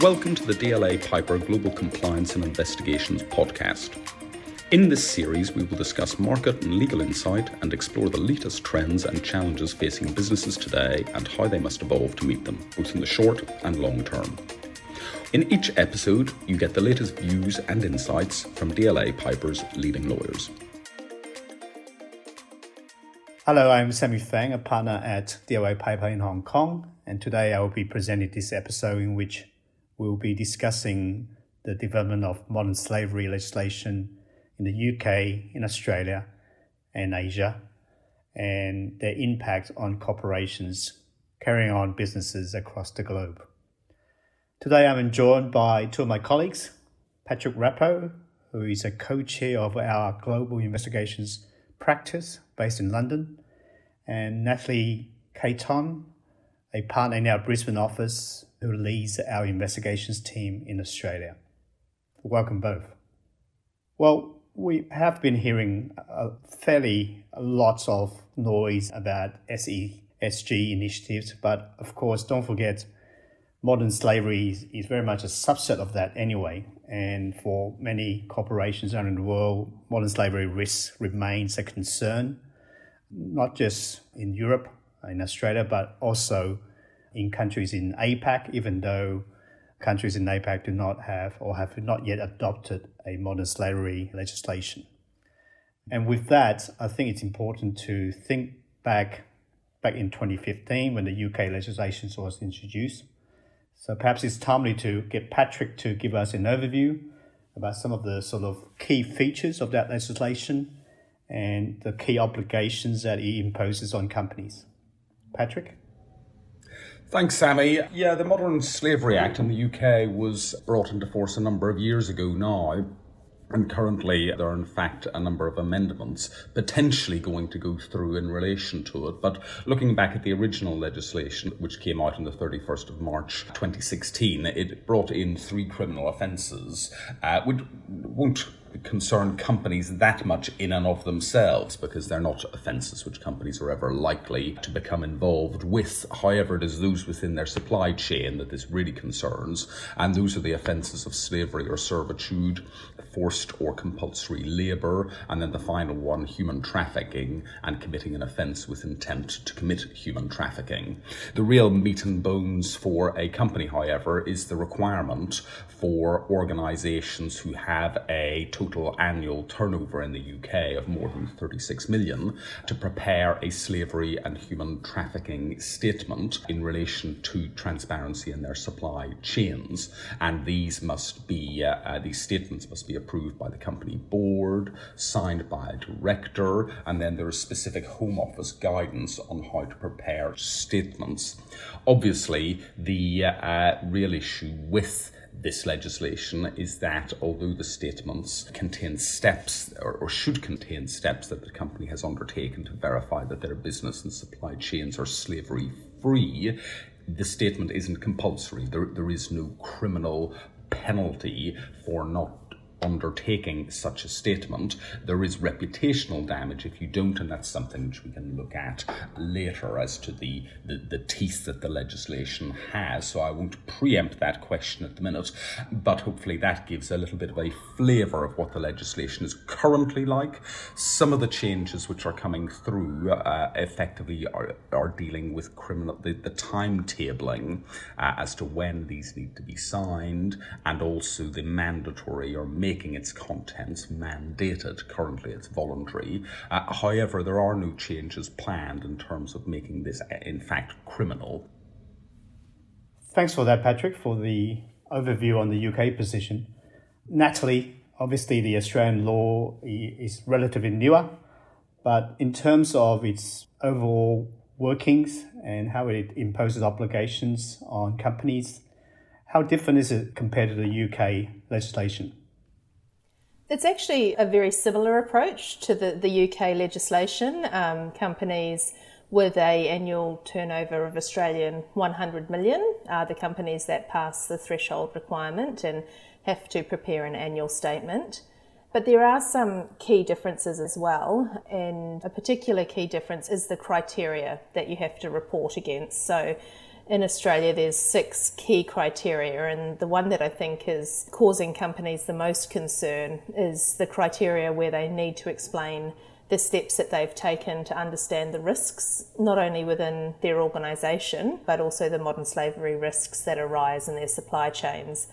Welcome to the DLA Piper Global Compliance and Investigations podcast. In this series, we will discuss market and legal insight and explore the latest trends and challenges facing businesses today and how they must evolve to meet them, both in the short and long term. In each episode, you get the latest views and insights from DLA Piper's leading lawyers. Hello, I'm Sammy Fang, a partner at DLA Piper in Hong Kong, and today I will be presenting this episode in which we'll be discussing the development of modern slavery legislation in the UK, in Australia, and Asia, and their impact on corporations carrying on businesses across the globe. Today I'm joined by two of my colleagues, Patrick Rappo, who is a co-chair of our global investigations practice based in London, and Natalie Caton, a partner in our Brisbane office who leads our investigations team in Australia. Welcome both. Well, we have been hearing a fairly lots of noise about SESG initiatives, but of course, don't forget modern slavery is, is, very much a subset of that anyway. And for many corporations around the world, modern slavery risk remains a concern, not just in Europe, in Australia, but also in countries in APAC, even though countries in APAC do not have or have not yet adopted a modern slavery legislation. And with that, I think it's important to think back back in 2015 when the UK legislation was introduced. So perhaps it's timely to get Patrick to give us an overview about some of the sort of key features of that legislation and the key obligations that it imposes on companies. Patrick? Thanks, Sammy. Yeah, the Modern Slavery Act in the UK was brought into force a number of years ago now. And currently, there are in fact a number of amendments potentially going to go through in relation to it. But looking back at the original legislation, which came out on the 31st of March 2016, it brought in three criminal offences, uh, which won't concern companies that much in and of themselves because they're not offences which companies are ever likely to become involved with. However, it is those within their supply chain that this really concerns, and those are the offences of slavery or servitude, forced or compulsory labour, and then the final one, human trafficking and committing an offence with intent to commit human trafficking. The real meat and bones for a company, however, is the requirement for organisations who have a total annual turnover in the UK of more than 36 million to prepare a slavery and human trafficking statement in relation to transparency in their supply chains. And these must be, uh, uh, these statements must be approved by the company board, signed by a director, and then there is specific Home Office guidance on how to prepare statements. Obviously, the uh, real issue with this legislation is that although the statements contain steps or, or, should contain steps that the company has undertaken to verify that their business and supply chains are slavery free, the statement isn't compulsory. There, there is no criminal penalty for not undertaking such a statement, there is reputational damage if you don't, and that's something which we can look at later as to the, the, the teeth that the legislation has. So I won't preempt that question at the minute, but hopefully that gives a little bit of a flavour of what the legislation is currently like. Some of the changes which are coming through uh, effectively are, are dealing with criminal the, the timetabling uh, as to when these need to be signed and also the mandatory or making its contents mandated. Currently, it's voluntary. Uh, however, there are no changes planned in terms of making this, uh, in fact, criminal. Thanks for that, Patrick, for the overview on the UK position. Natalie, obviously, the Australian law is relatively newer, but in terms of its overall workings and how it imposes obligations on companies, how different is it compared to the UK legislation? It's actually a very similar approach to the, the UK legislation. Um, companies with a annual turnover of Australian 100 million are the companies that pass the threshold requirement and have to prepare an annual statement. But there are some key differences as well, and a particular key difference is the criteria that you have to report against. So in Australia, there's six key criteria, and the one that I think is causing companies the most concern is the criteria where they need to explain the steps that they've taken to understand the risks, not only within their organisation, but also the modern slavery risks that arise in their supply chains.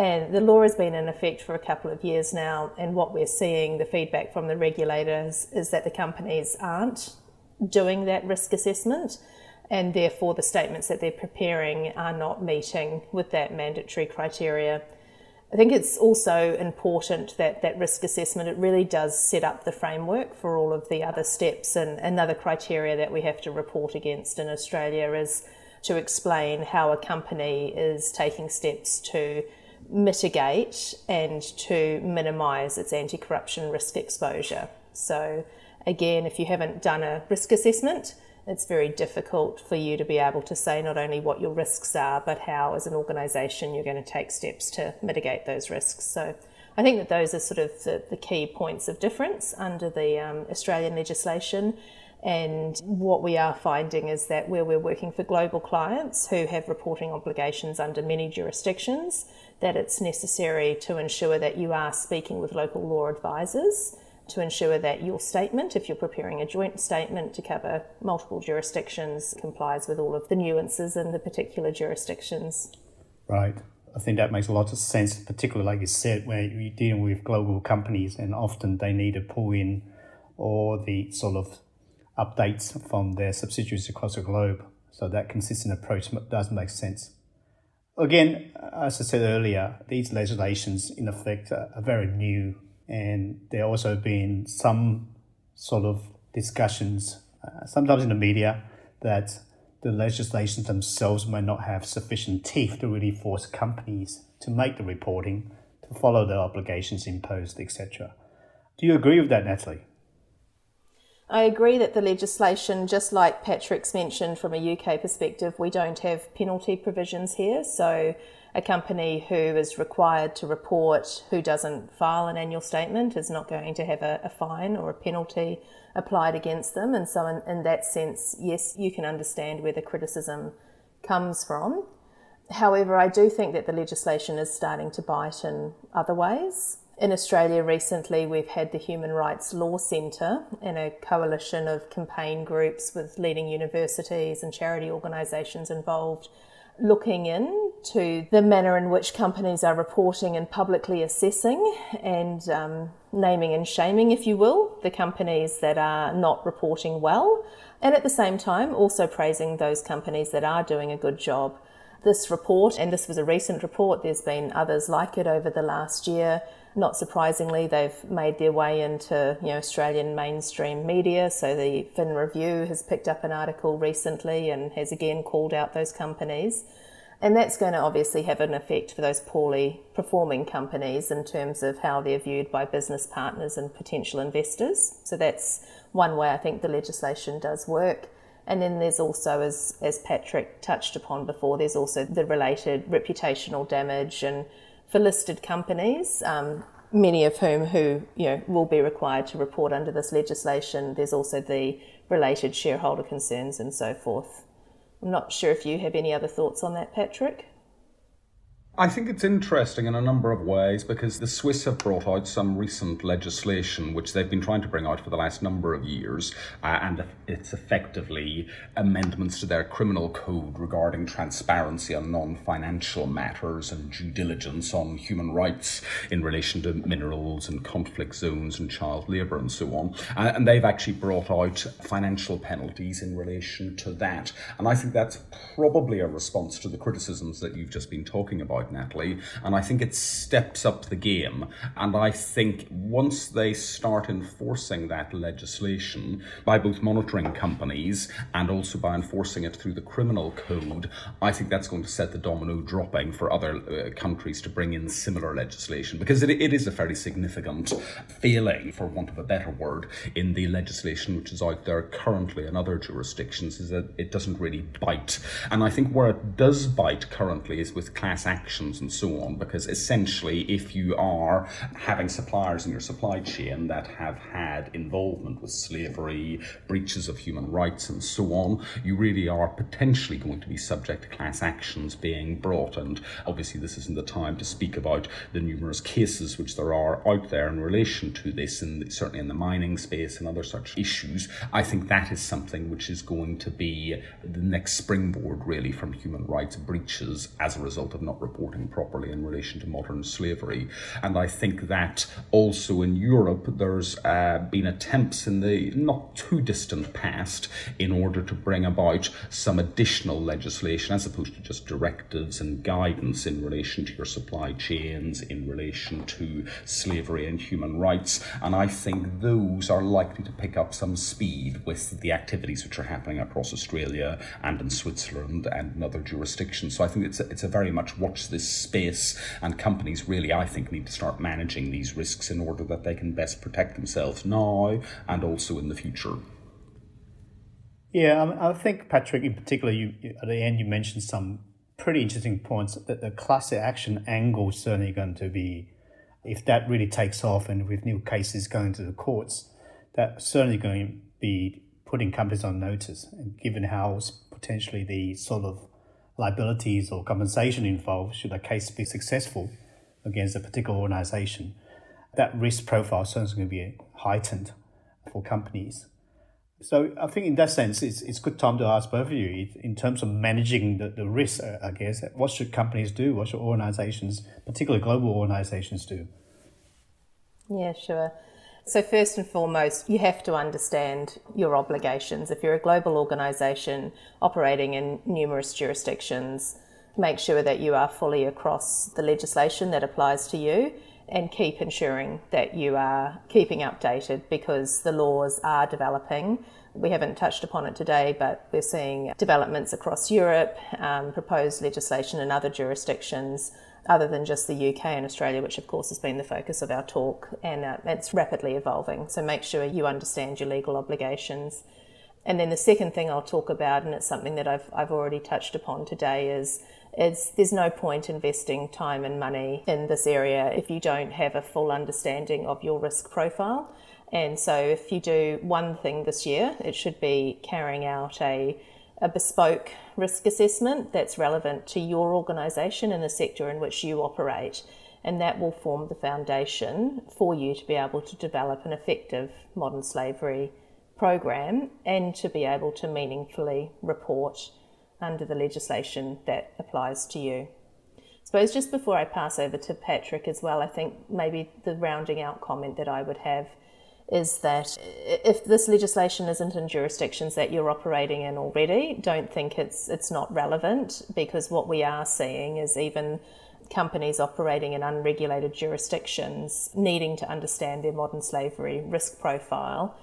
And the law has been in effect for a couple of years now, and what we're seeing, the feedback from the regulators, is that the companies aren't doing that risk assessment and therefore the statements that they're preparing are not meeting with that mandatory criteria. I think it's also important that that risk assessment it really does set up the framework for all of the other steps and another criteria that we have to report against in Australia is to explain how a company is taking steps to mitigate and to minimise its anti-corruption risk exposure. So again, if you haven't done a risk assessment, it's very difficult for you to be able to say not only what your risks are, but how, as an organisation, you're going to take steps to mitigate those risks. So I think that those are sort of the, the key points of difference under the um, Australian legislation. And what we are finding is that where we're working for global clients who have reporting obligations under many jurisdictions, that it's necessary to ensure that you are speaking with local law advisors to ensure that your statement, if you're preparing a joint statement to cover multiple jurisdictions, complies with all of the nuances in the particular jurisdictions. Right. I think that makes a lot of sense, particularly like you said, where you're dealing with global companies and often they need to pull in all the sort of updates from their subsidiaries across the globe. So that consistent approach does make sense. Again, as I said earlier, these legislations in effect are very new and there also been some sort of discussions, uh, sometimes in the media, that the legislations themselves may not have sufficient teeth to really force companies to make the reporting, to follow the obligations imposed, etc. Do you agree with that, Natalie? I agree that the legislation, just like Patrick's mentioned from a UK perspective, we don't have penalty provisions here. So a company who is required to report who doesn't file an annual statement is not going to have a, a fine or a penalty applied against them. And so, in, in that sense, yes, you can understand where the criticism comes from. However, I do think that the legislation is starting to bite in other ways. In Australia, recently, we've had the Human Rights Law Centre and a coalition of campaign groups with leading universities and charity organisations involved looking into the manner in which companies are reporting and publicly assessing and um, naming and shaming, if you will, the companies that are not reporting well, and at the same time also praising those companies that are doing a good job. This report, and this was a recent report, there's been others like it over the last year, not surprisingly, they've made their way into you know Australian mainstream media. So the Fin Review has picked up an article recently and has again called out those companies. And that's going to obviously have an effect for those poorly performing companies in terms of how they're viewed by business partners and potential investors. So that's one way I think the legislation does work. And then there's also, as, as Patrick touched upon before, there's also the related reputational damage and for listed companies, um, many of whom who you know will be required to report under this legislation. There's also the related shareholder concerns and so forth. I'm not sure if you have any other thoughts on that, Patrick. I think it's interesting in a number of ways because the Swiss have brought out some recent legislation which they've been trying to bring out for the last number of years, uh, and it's effectively amendments to their criminal code regarding transparency on non financial matters and due diligence on human rights in relation to minerals and conflict zones and child labour and so on. Uh, and they've actually brought out financial penalties in relation to that. And I think that's probably a response to the criticisms that you've just been talking about about, Natalie, and I think it steps up the game. And I think once they start enforcing that legislation by both monitoring companies and also by enforcing it through the criminal code, I think that's going to set the domino dropping for other uh, countries to bring in similar legislation because it, it is a fairly significant failing, for want of a better word, in the legislation which is out there currently in other jurisdictions is that it doesn't really bite. And I think where it does bite currently is with class action and so on. Because essentially, if you are having suppliers in your supply chain that have had involvement with slavery, breaches of human rights, and so on, you really are potentially going to be subject to class actions being brought. And obviously, this isn't the time to speak about the numerous cases which there are out there in relation to this, and certainly in the mining space and other such issues. I think that is something which is going to be the next springboard, really, from human rights breaches as a result of not reporting properly in relation to modern slavery. And I think that also in Europe, there's uh, been attempts in the not too distant past in order to bring about some additional legislation as opposed to just directives and guidance in relation to your supply chains, in relation to slavery and human rights. And I think those are likely to pick up some speed with the activities which are happening across Australia and in Switzerland and in other jurisdictions. So I think it's a, it's a very much watch this space, and companies really, I think, need to start managing these risks in order that they can best protect themselves now and also in the future. Yeah, I, think Patrick, in particular, you, at the end you mentioned some pretty interesting points. That the class action angle is certainly going to be, if that really takes off, and with new cases going to the courts, that's certainly going to be putting companies on notice. And given how potentially the sort of liabilities or compensation involved, should a case be successful against a particular organization, that risk profile is going to be heightened for companies. So I think in that sense, it's it's good time to ask both of you in terms of managing the, the risk. Uh, I guess what should companies do? What should organizations, particularly global organizations, do? Yeah, sure. So first and foremost, you have to understand your obligations. If you're a global organisation operating in numerous jurisdictions, make sure that you are fully across the legislation that applies to you and keep ensuring that you are keeping updated because the laws are developing. We haven't touched upon it today, but we're seeing developments across Europe, um, proposed legislation in other jurisdictions other than just the UK and Australia, which of course has been the focus of our talk, and uh, it's rapidly evolving. So make sure you understand your legal obligations. And then the second thing I'll talk about, and it's something that I've, I've already touched upon today, is is there's no point investing time and money in this area if you don't have a full understanding of your risk profile. And so if you do one thing this year, it should be carrying out a, a bespoke risk assessment that's relevant to your organisation and the sector in which you operate. And that will form the foundation for you to be able to develop an effective modern slavery program and to be able to meaningfully report under the legislation that applies to you. I suppose just before I pass over to Patrick as well, I think maybe the rounding out comment that I would have is that if this legislation isn't in jurisdictions that you're operating in already, don't think it's it's not relevant because what we are seeing is even companies operating in unregulated jurisdictions needing to understand their modern slavery risk profile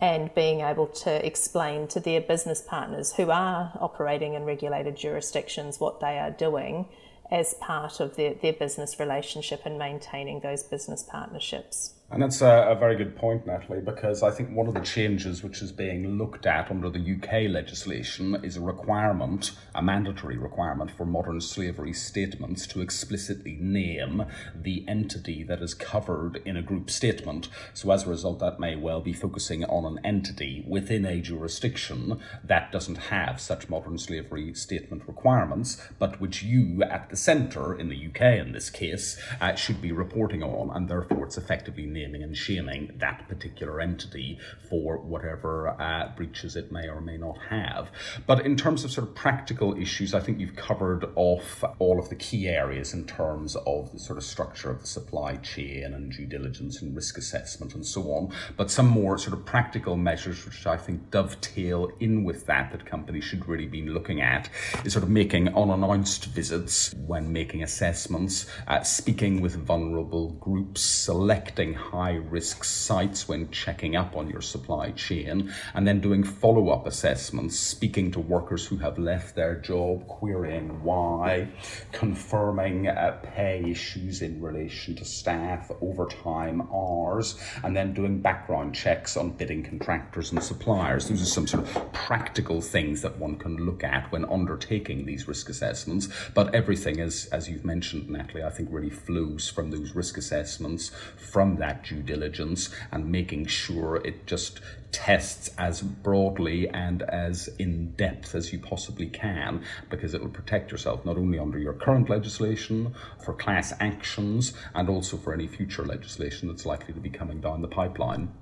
and being able to explain to their business partners who are operating in regulated jurisdictions what they are doing as part of their, their business relationship and maintaining those business partnerships. And that's a, a, very good point, Natalie, because I think one of the changes which is being looked at under the UK legislation is a requirement, a mandatory requirement for modern slavery statements to explicitly name the entity that is covered in a group statement. So as a result, that may well be focusing on an entity within a jurisdiction that doesn't have such modern slavery statement requirements, but which you at the centre, in the UK in this case, uh, should be reporting on, and therefore it's effectively naming and shaming that particular entity for whatever uh, breaches it may or may not have. But in terms of sort of practical issues, I think you've covered off all of the key areas in terms of the sort of structure of the supply chain and due diligence and risk assessment and so on. But some more sort of practical measures, which I think dovetail in with that, that companies should really be looking at, is sort of making unannounced visits when making assessments, uh, speaking with vulnerable groups, selecting high risk sites when checking up on your supply chain, and then doing follow up assessments, speaking to workers who have left their job, querying why, confirming uh, pay issues in relation to staff, overtime hours, and then doing background checks on bidding contractors and suppliers. Those are some sort of practical things that one can look at when undertaking these risk assessments. But everything, as, as you've mentioned, Natalie, I think really flows from those risk assessments, from that due diligence, and making sure it just tests as broadly and as in depth as you possibly can because it will protect yourself not only under your current legislation, for class actions, and also for any future legislation that's likely to be coming down the pipeline.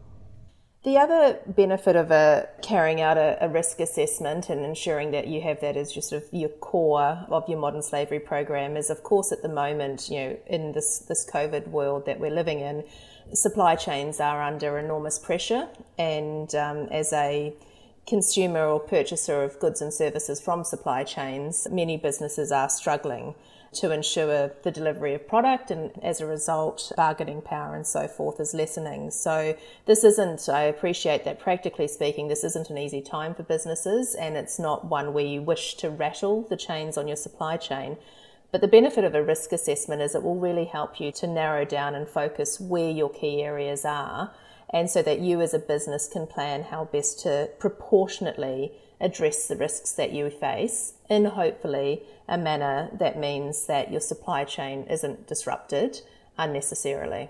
The other benefit of a, carrying out a, a, risk assessment and ensuring that you have that as just sort of your core of your modern slavery program is, of course, at the moment, you know, in this, this COVID world that we're living in, supply chains are under enormous pressure. And um, as a consumer or purchaser of goods and services from supply chains, many businesses are struggling to ensure the delivery of product and as a result bargaining power and so forth is lessening so this isn't i appreciate that practically speaking this isn't an easy time for businesses and it's not one where you wish to rattle the chains on your supply chain but the benefit of a risk assessment is it will really help you to narrow down and focus where your key areas are and so that you as a business can plan how best to proportionately address the risks that you face in hopefully a manner that means that your supply chain isn't disrupted unnecessarily.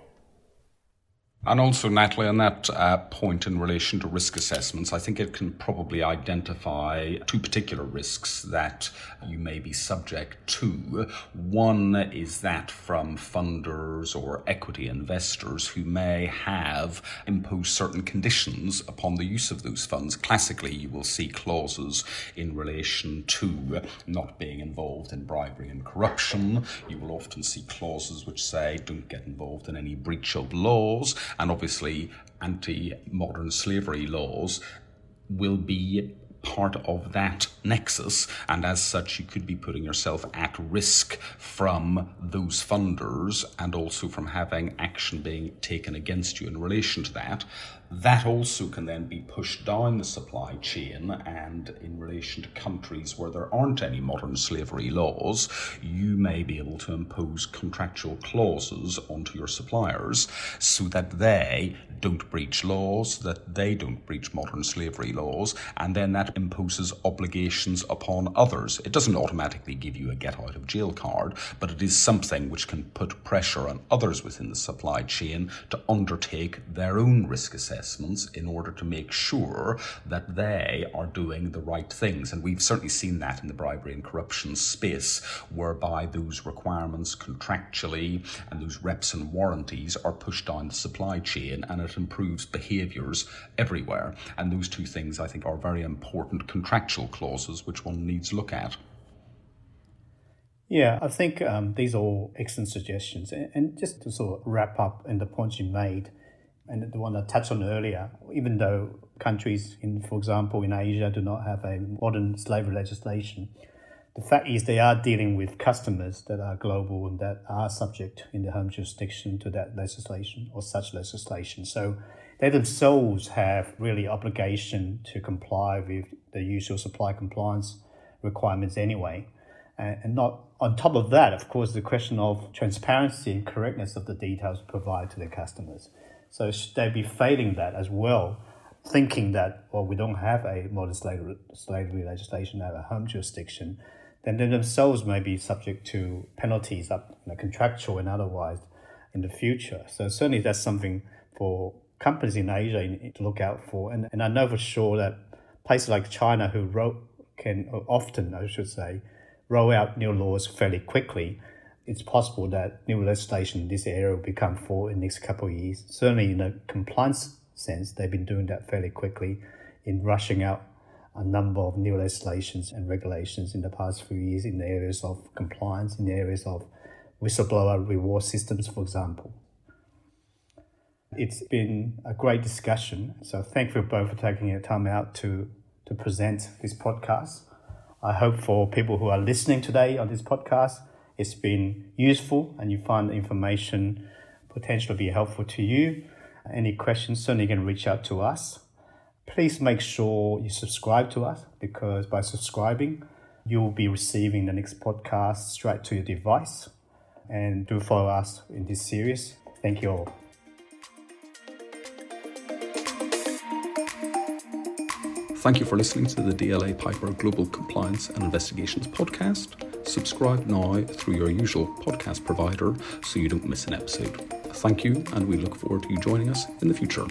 And also, Natalie, on that uh, point in relation to risk assessments, I think it can probably identify two particular risks that you may be subject to. One is that from funders or equity investors who may have imposed certain conditions upon the use of those funds. Classically, you will see clauses in relation to not being involved in bribery and corruption. You will often see clauses which say don't get involved in any breach of laws and obviously anti modern slavery laws will be part of that nexus, and as such, you could be putting yourself at risk from those funders and also from having action being taken against you in relation to that. That also can then be pushed down the supply chain, and in relation to countries where there aren't any modern slavery laws, you may be able to impose contractual clauses onto your suppliers so that they don't breach laws, that they don't breach modern slavery laws, and then that imposes obligations upon others. It doesn't automatically give you a get out of jail card, but it is something which can put pressure on others within the supply chain to undertake their own risk assessment in order to make sure that they are doing the right things. And we've certainly seen that in the bribery and corruption space, whereby those requirements contractually and those reps and warranties are pushed down the supply chain and it improves behaviours everywhere. And those two things, I think, are very important contractual clauses which one needs to look at. Yeah, I think um, these are all excellent suggestions. And just to sort of wrap up in the points you made, and the one I touched on earlier, even though countries in, for example, in Asia do not have a modern slavery legislation, the fact is they are dealing with customers that are global and that are subject in the home jurisdiction to that legislation or such legislation. So they themselves have really obligation to comply with the usual supply compliance requirements anyway. And not on top of that, of course, the question of transparency and correctness of the details provided to the customers. So should they be failing that as well, thinking that, well, we don't have a modern slavery, legislation at a home jurisdiction, then they themselves may be subject to penalties, up, you know, contractual and otherwise, in the future. So certainly that's something for companies in Asia to look out for. And, and I know for sure that places like China who wrote, can uh, often, I should say, roll out new laws fairly quickly it's possible that new legislation in this area will become full in the next couple of years. Certainly, in a compliance sense, they've been doing that fairly quickly in rushing out a number of new legislations and regulations in the past few years in the areas of compliance, in the areas of whistleblower reward systems, for example. It's been a great discussion. So thank you both for taking your time out to, to present this podcast. I hope for people who are listening today on this podcast it's been useful and you find the information potentially be helpful to you. Any questions, certainly you can reach out to us. Please make sure you subscribe to us because by subscribing, you'll be receiving the next podcast straight to your device. And do follow us in this series. Thank you all. Thank you for listening to the DLA Piper Global Compliance and Investigations podcast. Subscribe now through your usual podcast provider so you don't miss an episode. Thank you, and we look forward to you joining us in the future.